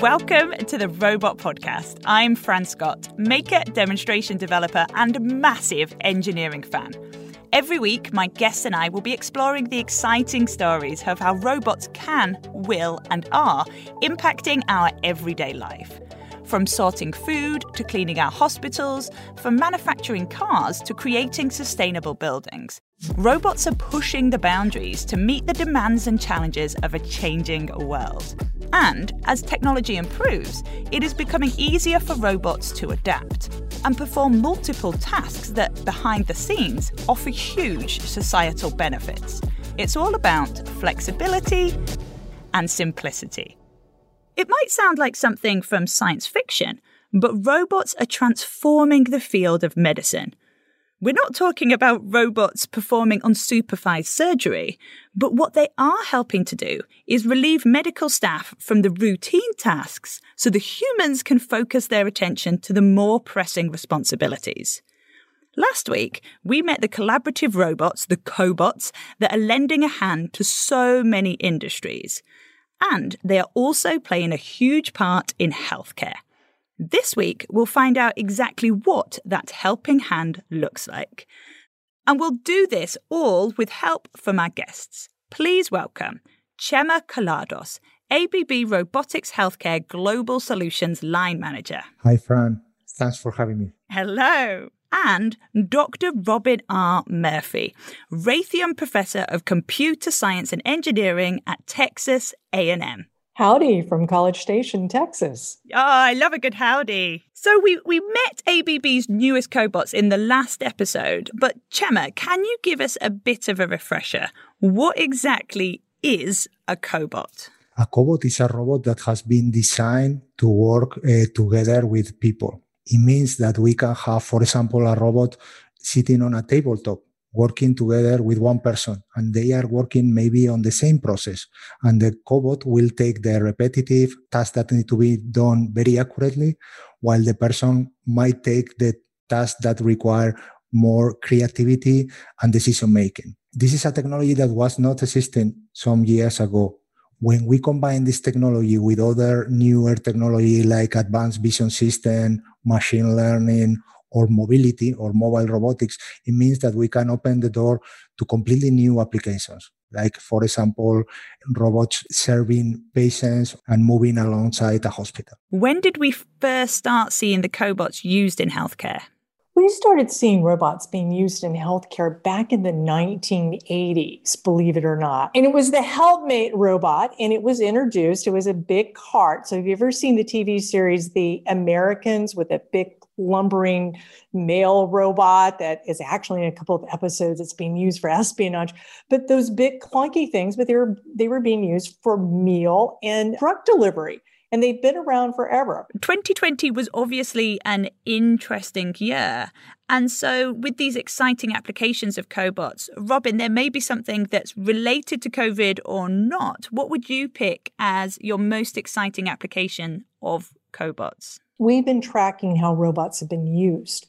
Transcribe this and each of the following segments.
Welcome to the Robot Podcast. I'm Fran Scott, maker, demonstration developer, and massive engineering fan. Every week, my guests and I will be exploring the exciting stories of how robots can, will, and are impacting our everyday life. From sorting food to cleaning our hospitals, from manufacturing cars to creating sustainable buildings. Robots are pushing the boundaries to meet the demands and challenges of a changing world. And as technology improves, it is becoming easier for robots to adapt and perform multiple tasks that, behind the scenes, offer huge societal benefits. It's all about flexibility and simplicity. It might sound like something from science fiction, but robots are transforming the field of medicine. We're not talking about robots performing unsupervised surgery, but what they are helping to do is relieve medical staff from the routine tasks so the humans can focus their attention to the more pressing responsibilities. Last week, we met the collaborative robots, the cobots, that are lending a hand to so many industries. And they are also playing a huge part in healthcare. This week, we'll find out exactly what that helping hand looks like. And we'll do this all with help from our guests. Please welcome Chema Collados, ABB Robotics Healthcare Global Solutions Line Manager. Hi, Fran. Thanks for having me. Hello. And Dr. Robin R. Murphy, Raytheon Professor of Computer Science and Engineering at Texas A&M. Howdy from College Station, Texas. Oh, I love a good howdy. So we, we met ABB's newest cobots in the last episode, but Chema, can you give us a bit of a refresher? What exactly is a cobot? A cobot is a robot that has been designed to work uh, together with people. It means that we can have, for example, a robot sitting on a tabletop working together with one person and they are working maybe on the same process and the cobot will take the repetitive tasks that need to be done very accurately while the person might take the tasks that require more creativity and decision making. This is a technology that was not existing some years ago. When we combine this technology with other newer technology like advanced vision system machine learning or mobility or mobile robotics, it means that we can open the door to completely new applications. Like, for example, robots serving patients and moving alongside a hospital. When did we first start seeing the cobots used in healthcare? We started seeing robots being used in healthcare back in the 1980s, believe it or not. And it was the Helpmate robot, and it was introduced. It was a big cart. So, have you ever seen the TV series The Americans with a big lumbering mail robot that is actually in a couple of episodes it's being used for espionage. But those big clunky things but they were they were being used for meal and drug delivery. And they've been around forever. 2020 was obviously an interesting year. And so with these exciting applications of cobots robin there may be something that's related to covid or not. What would you pick as your most exciting application of cobots We've been tracking how robots have been used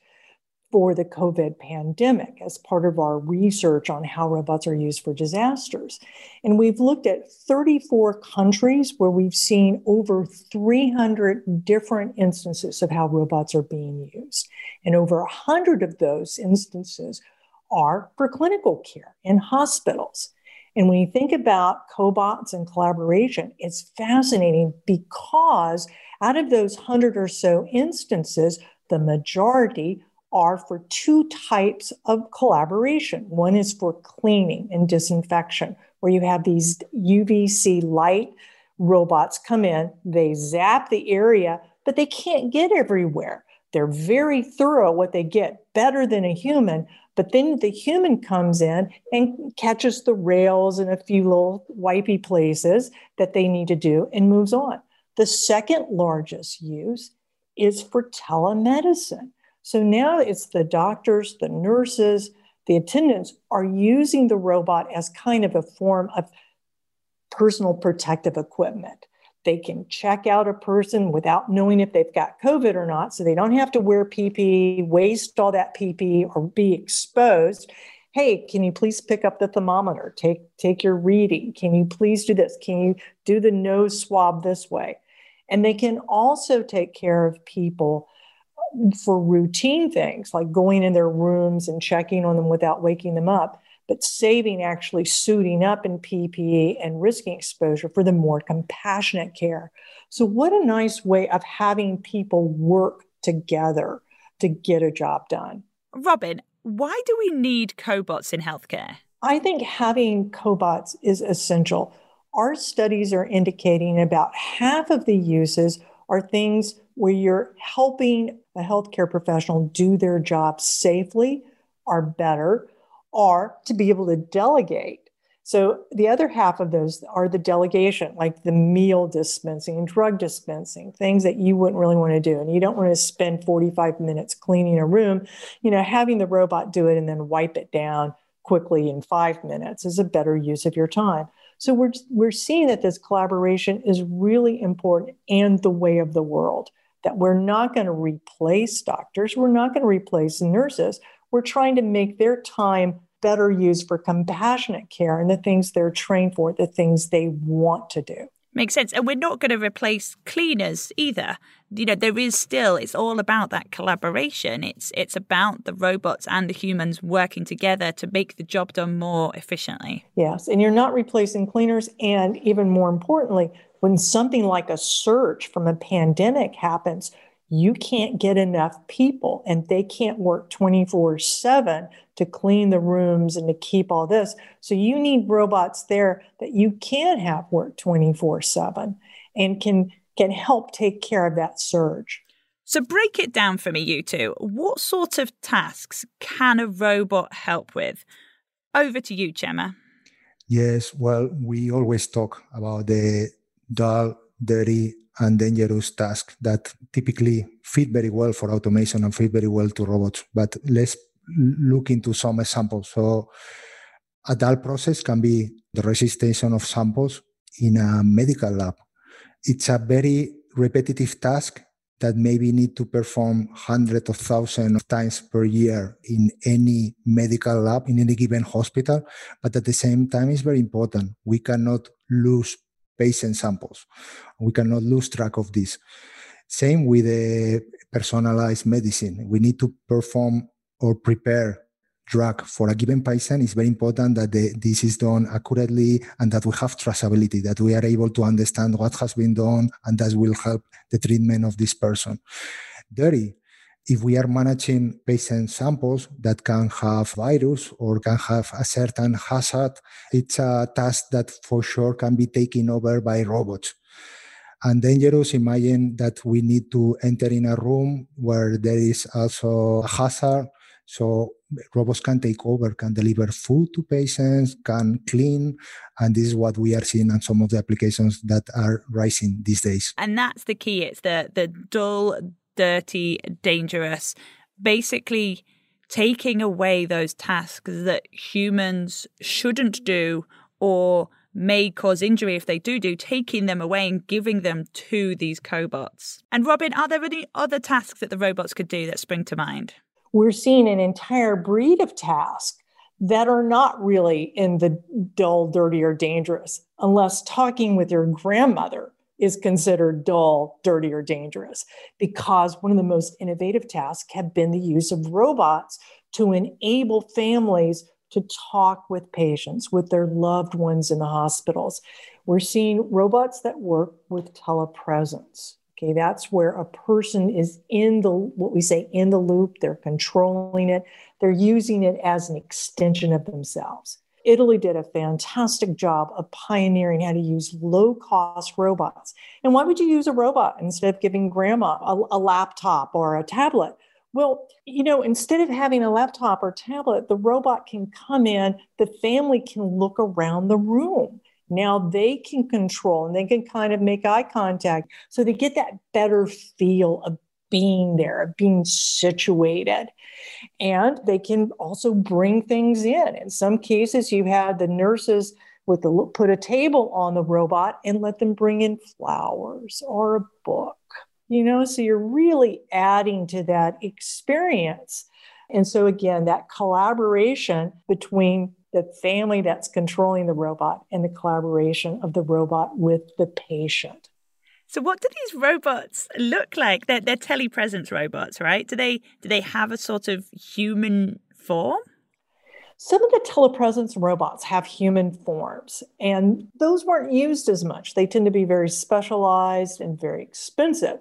for the COVID pandemic as part of our research on how robots are used for disasters. And we've looked at 34 countries where we've seen over 300 different instances of how robots are being used. And over 100 of those instances are for clinical care in hospitals. And when you think about cobots and collaboration, it's fascinating because out of those 100 or so instances, the majority are for two types of collaboration. One is for cleaning and disinfection, where you have these UVC light robots come in, they zap the area, but they can't get everywhere. They're very thorough what they get, better than a human, but then the human comes in and catches the rails and a few little wipey places that they need to do and moves on. The second largest use is for telemedicine. So now it's the doctors, the nurses, the attendants are using the robot as kind of a form of personal protective equipment. They can check out a person without knowing if they've got COVID or not. So they don't have to wear PPE, waste all that PPE, or be exposed. Hey, can you please pick up the thermometer? Take, take your reading. Can you please do this? Can you do the nose swab this way? And they can also take care of people uh, for routine things like going in their rooms and checking on them without waking them up, but saving actually suiting up in PPE and risking exposure for the more compassionate care. So, what a nice way of having people work together to get a job done. Robin, why do we need cobots in healthcare? I think having cobots is essential. Our studies are indicating about half of the uses are things where you're helping a healthcare professional do their job safely or better, or to be able to delegate. So the other half of those are the delegation, like the meal dispensing, and drug dispensing, things that you wouldn't really want to do. And you don't want to spend 45 minutes cleaning a room. You know, having the robot do it and then wipe it down quickly in five minutes is a better use of your time. So we're, we're seeing that this collaboration is really important and the way of the world, that we're not going to replace doctors, we're not going to replace nurses. We're trying to make their time better used for compassionate care and the things they're trained for, the things they want to do. Makes sense. And we're not going to replace cleaners either. You know, there is still it's all about that collaboration. It's it's about the robots and the humans working together to make the job done more efficiently. Yes, and you're not replacing cleaners and even more importantly, when something like a surge from a pandemic happens, you can't get enough people and they can't work 24 7 to clean the rooms and to keep all this. So you need robots there that you can have work 24 7 and can, can help take care of that surge. So break it down for me, you two. What sort of tasks can a robot help with? Over to you, Chema. Yes, well, we always talk about the dull, dirty, and dangerous tasks that typically fit very well for automation and fit very well to robots. But let's look into some examples. So a dull process can be the registration of samples in a medical lab. It's a very repetitive task that maybe need to perform hundreds of thousands of times per year in any medical lab, in any given hospital. But at the same time, it's very important. We cannot lose patient samples. We cannot lose track of this. Same with the personalized medicine. We need to perform or prepare drug for a given patient, it's very important that the, this is done accurately and that we have traceability, that we are able to understand what has been done and that will help the treatment of this person. Dirty, if we are managing patient samples that can have virus or can have a certain hazard, it's a task that for sure can be taken over by robots. And dangerous, imagine that we need to enter in a room where there is also a hazard so robots can take over, can deliver food to patients, can clean. And this is what we are seeing on some of the applications that are rising these days. And that's the key. It's the the dull, dirty, dangerous. Basically taking away those tasks that humans shouldn't do or may cause injury if they do do, taking them away and giving them to these cobots. And Robin, are there any other tasks that the robots could do that spring to mind? we're seeing an entire breed of tasks that are not really in the dull, dirty, or dangerous, unless talking with your grandmother is considered dull, dirty, or dangerous. Because one of the most innovative tasks have been the use of robots to enable families to talk with patients, with their loved ones in the hospitals. We're seeing robots that work with telepresence. Okay, that's where a person is in the what we say in the loop, they're controlling it, they're using it as an extension of themselves. Italy did a fantastic job of pioneering how to use low cost robots. And why would you use a robot instead of giving grandma a, a, laptop or a tablet? Well, you know, instead of having a laptop or tablet, the robot can come in, the family can look around the room. Now they can control and they can kind of make eye contact. So they get that better feel of being there, being situated. And they can also bring things in. In some cases, you had the nurses with the put a table on the robot and let them bring in flowers or a book. You know, so you're really adding to that experience. And so, again, that collaboration between the family that's controlling the robot and the collaboration of the robot with the patient. So what do these robots look like? They're, they're telepresence robots, right? Do they do they have a sort of human form? Some of the telepresence robots have human forms, and those weren't used as much. They tend to be very specialized and very expensive.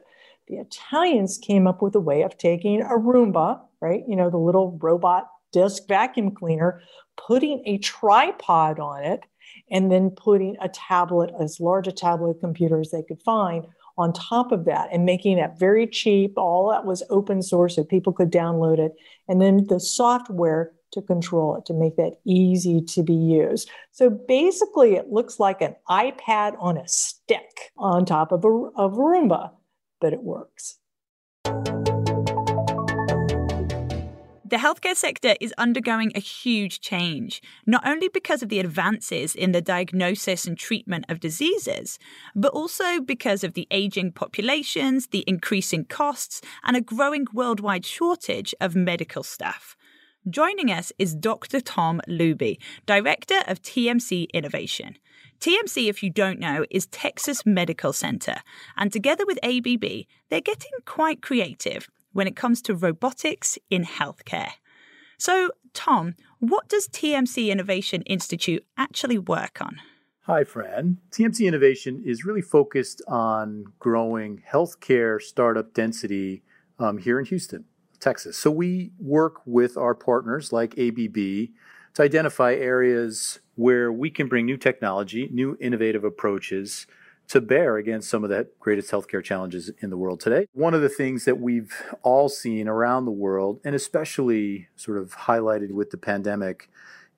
The Italians came up with a way of taking a Roomba, right? You know, the little robot disc vacuum cleaner, putting a tripod on it, and then putting a tablet, as large a tablet computer as they could find, on top of that and making that very cheap. All that was open source so people could download it. And then the software to control it to make that easy to be used. So basically, it looks like an iPad on a stick on top of a, of a Roomba, but it works. The healthcare sector is undergoing a huge change, not only because of the advances in the diagnosis and treatment of diseases, but also because of the aging populations, the increasing costs, and a growing worldwide shortage of medical staff. Joining us is Dr. Tom Luby, Director of TMC Innovation. TMC, if you don't know, is Texas Medical Center, and together with ABB, they're getting quite creative when it comes to robotics in healthcare. So, Tom, what does TMC Innovation Institute actually work on? Hi, Fran. TMC Innovation is really focused on growing healthcare startup density um, here in Houston, Texas. So we work with our partners like ABB to identify areas where we can bring new technology, new innovative approaches to bear against some of the greatest healthcare challenges in the world today. One of the things that we've all seen around the world, and especially sort of highlighted with the pandemic,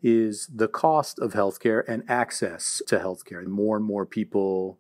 is the cost of healthcare and access to healthcare. More and more people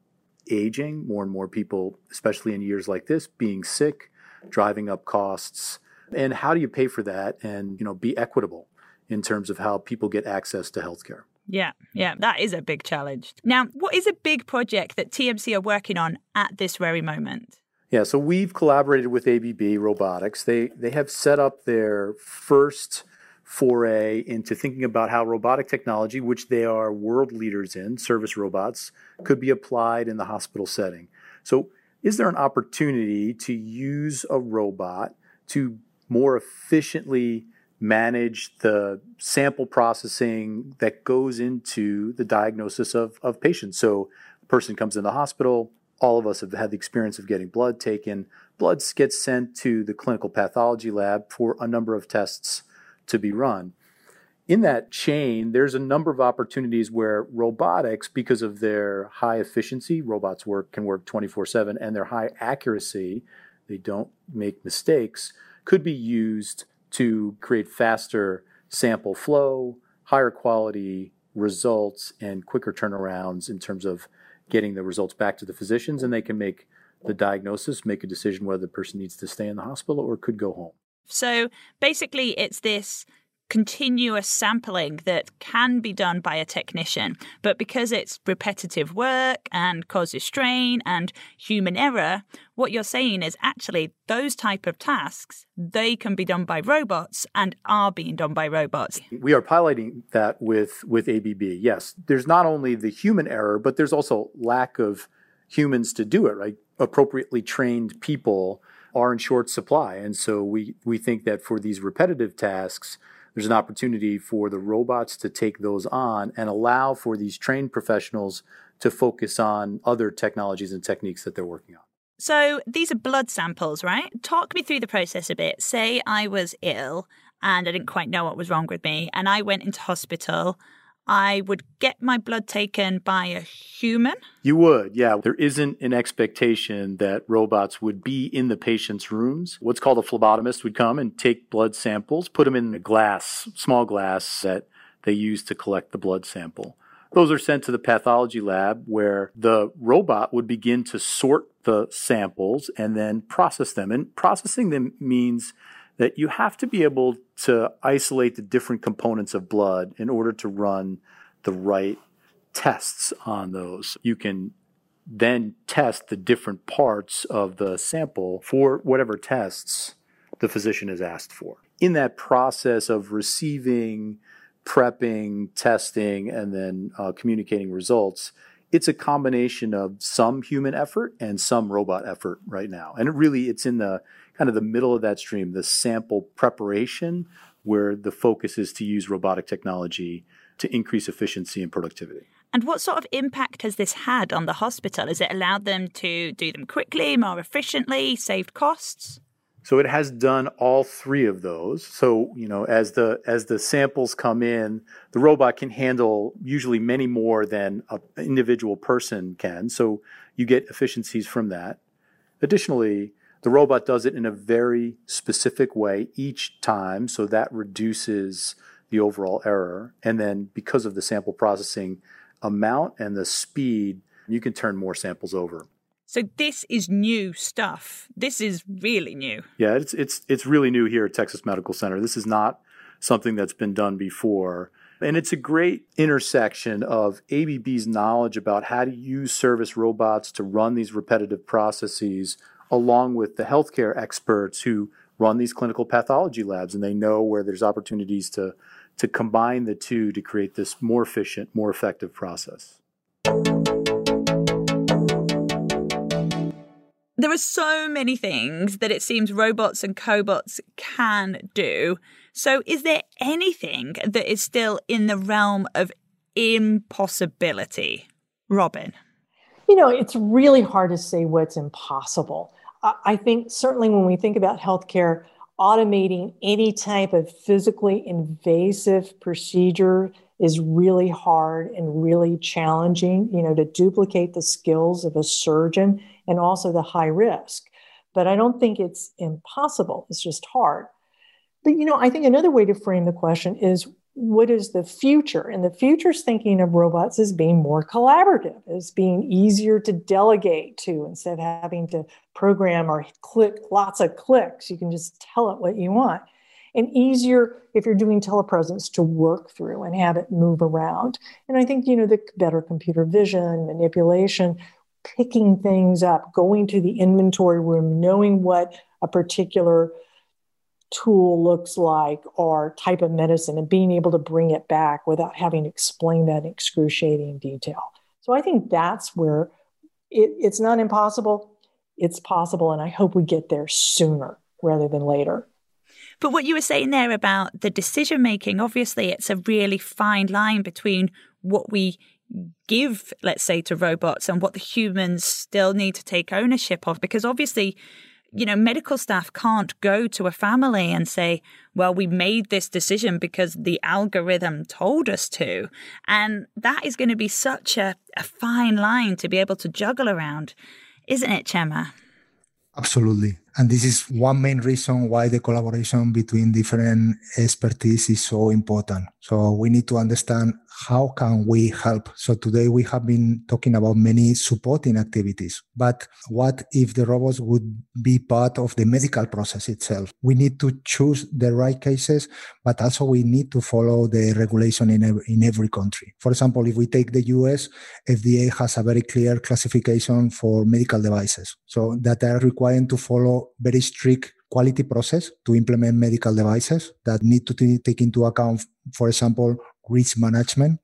aging, more and more people, especially in years like this, being sick, driving up costs. And how do you pay for that and, you know, be equitable in terms of how people get access to healthcare? Yeah, yeah, that is a big challenge. Now, what is a big project that TMC are working on at this very moment? Yeah, so we've collaborated with ABB Robotics. They they have set up their first foray into thinking about how robotic technology, which they are world leaders in, service robots, could be applied in the hospital setting. So, is there an opportunity to use a robot to more efficiently manage the sample processing that goes into the diagnosis of, of patients. So, a person comes in the hospital, all of us have had the experience of getting blood taken. Blood gets sent to the clinical pathology lab for a number of tests to be run. In that chain, there's a number of opportunities where robotics, because of their high efficiency, robots work can work 24/7, and their high accuracy, they don't make mistakes, could be used to create faster sample flow, higher quality results, and quicker turnarounds in terms of getting the results back to the physicians, and they can make the diagnosis, make a decision whether the person needs to stay in the hospital or could go home. So basically, it's this continuous sampling that can be done by a technician. But because it's repetitive work and causes strain and human error, what you're saying is actually those type of tasks, they can be done by robots and are being done by robots. We are piloting that with, with ABB. Yes, there's not only the human error, but there's also lack of humans to do it, right? Appropriately trained people are in short supply. And so we, we think that for these repetitive tasks, there's an opportunity for the robots to take those on and allow for these trained professionals to focus on other technologies and techniques that they're working on. So these are blood samples, right? Talk me through the process a bit. Say I was ill and I didn't quite know what was wrong with me, and I went into hospital I would get my blood taken by a human? You would, yeah. There isn't an expectation that robots would be in the patient's rooms. What's called a phlebotomist would come and take blood samples, put them in a glass, small glass that they use to collect the blood sample. Those are sent to the pathology lab where the robot would begin to sort the samples and then process them. And processing them means that you have to be able to isolate the different components of blood in order to run the right tests on those. You can then test the different parts of the sample for whatever tests the physician has asked for. In that process of receiving, prepping, testing, and then uh, communicating results, it's a combination of some human effort and some robot effort right now. And it really, it's in the kind of the middle of that stream, the sample preparation, where the focus is to use robotic technology to increase efficiency and productivity. And what sort of impact has this had on the hospital? Has it allowed them to do them quickly, more efficiently, saved costs? So it has done all three of those. So, you know, as the as the samples come in, the robot can handle usually many more than an individual person can. So you get efficiencies from that. Additionally, the robot does it in a very specific way each time, so that reduces the overall error. And then because of the sample processing amount and the speed, you can turn more samples over. So this is new stuff. This is really new. Yeah, it's it's it's really new here at Texas Medical Center. This is not something that's been done before. And it's a great intersection of ABB's knowledge about how to use service robots to run these repetitive processes, along with the healthcare experts who run these clinical pathology labs and they know where there's opportunities to, to combine the two to create this more efficient, more effective process. There are so many things that it seems robots and cobots can do. So, is there anything that is still in the realm of impossibility? Robin. You know, it's really hard to say what's impossible. I think certainly when we think about healthcare, automating any type of physically invasive procedure is really hard and really challenging, you know, to duplicate the skills of a surgeon and also the high risk. But I don't think it's impossible, it's just hard. But, you know, I think another way to frame the question is what is the future? And the future's thinking of robots as being more collaborative, as being easier to delegate to instead of having to program or click lots of clicks. You can just tell it what you want and easier if you're doing telepresence to work through and have it move around. And I think, you know, the better computer vision, manipulation, picking things up, going to the inventory room, knowing what a particular tool looks like or type of medicine and being able to bring it back without having to explain that in excruciating detail. So I think that's where it, it's not impossible, it's possible. And I hope we get there sooner rather than later. But what you were saying there about the decision making, obviously, it's a really fine line between what we give, let's say, to robots and what the humans still need to take ownership of. Because obviously, you know, medical staff can't go to a family and say, well, we made this decision because the algorithm told us to. And that is going to be such a, a fine line to be able to juggle around, isn't it, Chema? Absolutely. And this is one main reason why the collaboration between different expertise is so important. So we need to understand how can we help. So today we have been talking about many supporting activities, but what if the robots would be part of the medical process itself? We need to choose the right cases, but also we need to follow the regulation in every, in every country. For example, if we take the US, FDA has a very clear classification for medical devices. So that are required to follow very strict quality process to implement medical devices that need to t- take into account, for example, risk management.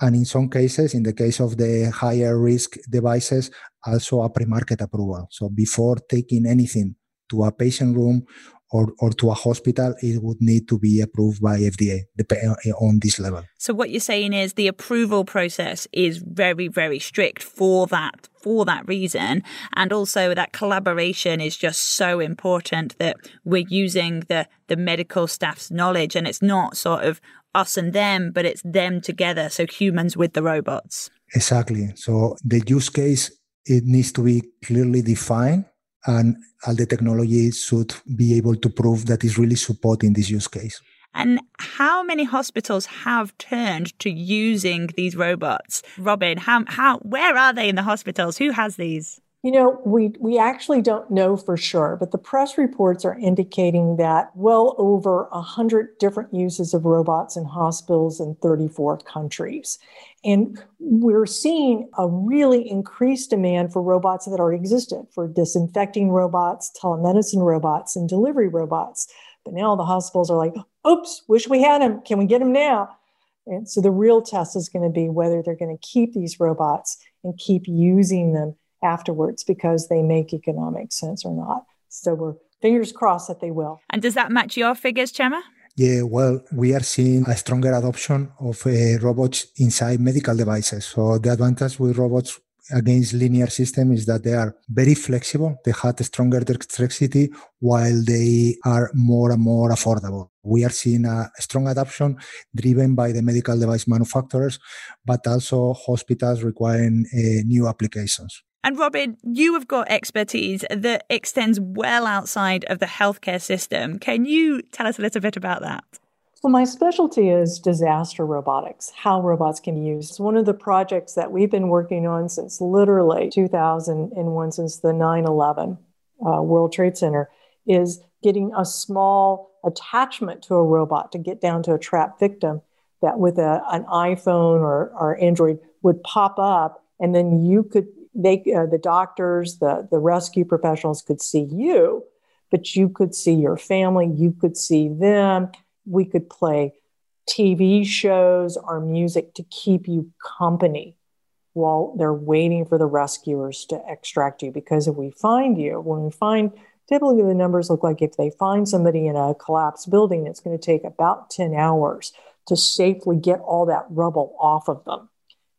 And in some cases, in the case of the higher risk devices, also a pre-market approval. So before taking anything to a patient room or, or to a hospital, it would need to be approved by FDA eh, on this level. So what you're saying is the approval process is very, very strict for that for that reason. And also that collaboration is just so important that we're using the the medical staff's knowledge and it's not sort of us and them, but it's them together. So humans with the robots. Exactly. So the use case it needs to be clearly defined and all the technology should be able to prove that it's really supporting this use case. And how many hospitals have turned to using these robots? Robin, how, how, where are they in the hospitals? Who has these? You know, we, we actually don't know for sure, but the press reports are indicating that well over 100 different uses of robots in hospitals in 34 countries. And we're seeing a really increased demand for robots that already existed, for disinfecting robots, telemedicine robots, and delivery robots. But now the hospitals are like, oops, wish we had them. Can we get them now? And so the real test is going to be whether they're going to keep these robots and keep using them afterwards because they make economic sense or not. So we're fingers crossed that they will. And does that match your figures, Chema? Yeah, well, we are seeing a stronger adoption of uh, robots inside medical devices. So the advantage with robots against linear system is that they are very flexible. They have a stronger dexterity while they are more and more affordable. We are seeing a strong adoption driven by the medical device manufacturers, but also hospitals requiring uh, new applications. And Robin, you have got expertise that extends well outside of the healthcare system. Can you tell us a little bit about that? Well, my specialty is disaster robotics, how robots can be used. It's one of the projects that we've been working on since literally 2001, since the 9 11 uh, World Trade Center, is getting a small attachment to a robot to get down to a trapped victim that with a, an iPhone or, or Android would pop up, and then you could, they, uh, the doctors, the, the rescue professionals could see you, but you could see your family, you could see them we could play TV shows or music to keep you company while they're waiting for the rescuers to extract you. Because if we find you, when we find, typically the numbers look like if they find somebody in a collapsed building, it's going to take about 10 hours to safely get all that rubble off of them.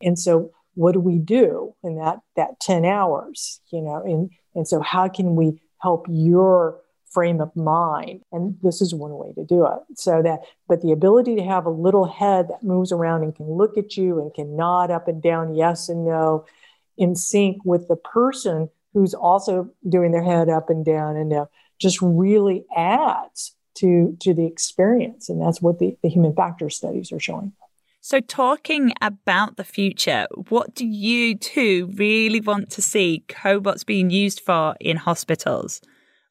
And so, what do we do in that, that 10 hours? You know, and, and so how can we help your frame of mind. And this is one way to do it. So that, but the ability to have a little head that moves around and can look at you and can nod up and down, yes and no, in sync with the person who's also doing their head up and down and down, just really adds to, to the experience. And that's what the, the human factor studies are showing. So, talking about the future, what do you two really want to see cobots being used for in hospitals?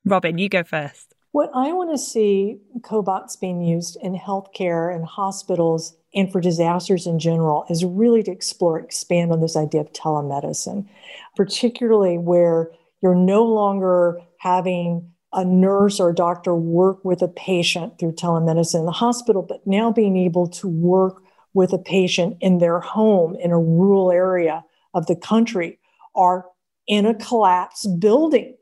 Robin, you go first. What I want to see cobots being used in healthcare and hospitals and for disasters in general is really to explore, expand on this idea of telemedicine, particularly where you're no longer having a nurse or a doctor work with a patient through telemedicine in the hospital, but now being able to work with a patient in their home in a rural area of the country are in a collapsed building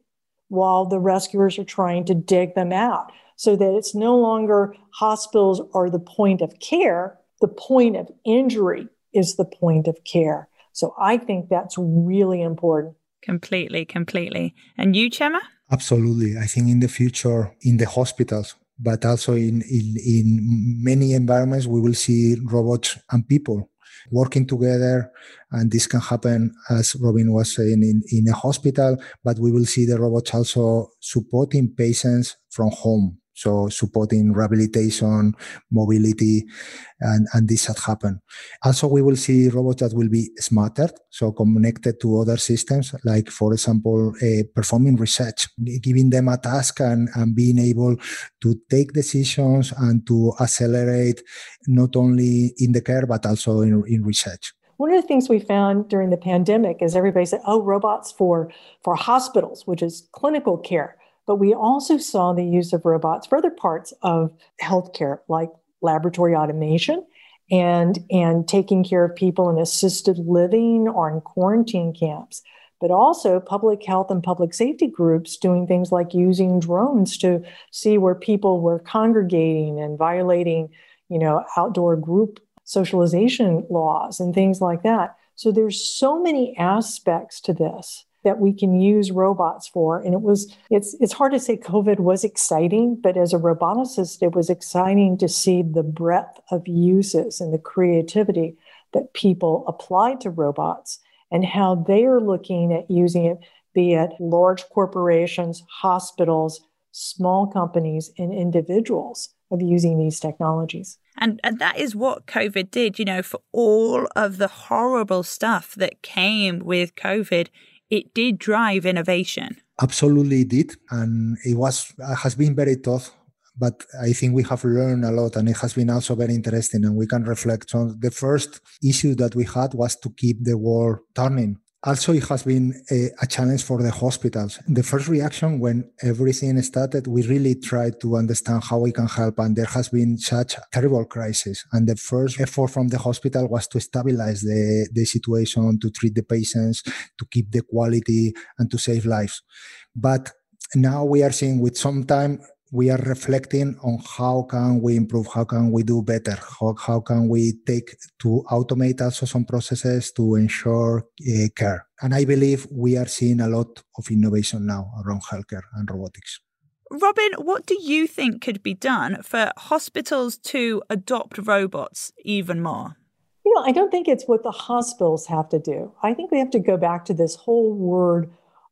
while the rescuers are trying to dig them out so that it's no longer hospitals are the point of care, the point of injury is the point of care. So I think that's really important. Completely, completely. And you, Chema? Absolutely. I think in the future, in the hospitals, but also in, in, in many environments, we will see robots and people working together. And this can happen, as Robin was saying, in, in a hospital, but we will see the robots also supporting patients from home. So supporting rehabilitation, mobility, and, and this had happened. Also, we will see robots that will be smarter, so connected to other systems, like, for example, uh, performing research, giving them a task and, and being able to take decisions and to accelerate not only in the care, but also in, in research. One of the things we found during the pandemic is everybody said, oh, robots for, for hospitals, which is clinical care. But we also saw the use of robots for other parts of healthcare, like laboratory automation and, and taking care of people in assisted living or in quarantine camps but also public health and public safety groups doing things like using drones to see where people were congregating and violating, you know, outdoor group socialization laws and things like that. So there's so many aspects to this that we can use robots for. And it was, it's, it's hard to say COVID was exciting, but as a roboticist, it was exciting to see the breadth of uses and the creativity that people applied to robots and how they are looking at using it, be it large corporations, hospitals, small companies, and individuals of using these technologies. And, and that is what COVID did, you know, for all of the horrible stuff that came with COVID it did drive innovation. Absolutely it did. And it was has been very tough but I think we have learned a lot and it has been also very interesting and we can reflect on the first issue that we had was to keep the world turning also it has been a, a, challenge for the hospitals. The first reaction when everything started we really tried to understand how we can help and there has been such a terrible crisis. And the first effort from the hospital was to stabilize the, the situation to treat the patients to keep the quality and to save lives. But now we are seeing with some time we are reflecting on how can we improve how can we do better how, how can we take to automate also some processes to ensure uh, care. And i believe we are seeing a lot of innovation now around healthcare and robotics. Robin what do you think could be done for hospitals to adopt robots even more? You know i don't think it's what the hospitals have to do. I think we have to go back to this whole word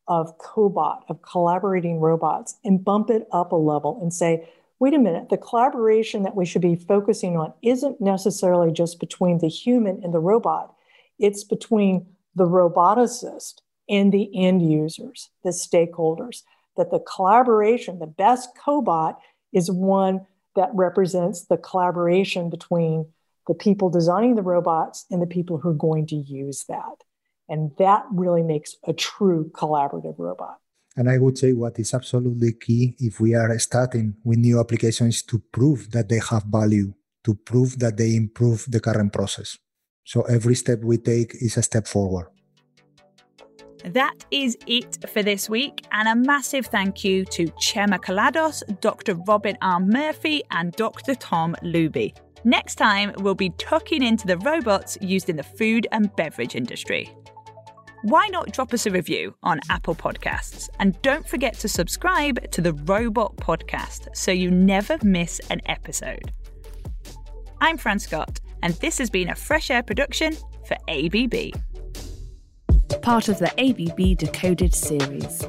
of cobot, of collaborating robots, and bump it up a level and say, wait a minute, the collaboration that we should be focusing on isn't necessarily just between the human and the robot, it's between the roboticist and the end users, the stakeholders. That the collaboration, the best cobot, is one that represents the collaboration between the people designing the robots and the people who are going to use that. And that really makes a true collaborative robot. And I would say what is absolutely key if we are starting with new applications to prove that they have value, to prove that they improve the current process. So every step we take is a step forward. That is it for this week, and a massive thank you to Chema Collados, Dr. Robin R. Murphy, and Dr. Tom Luby. Next time, we'll be tucking into the robots used in the food and beverage industry why not drop us a review on Apple Podcasts? And don't forget to subscribe to the Robot Podcast so you never miss an episode. I'm Fran Scott, and this has been a Fresh Air production for ABB. Part of the ABB Decoded series.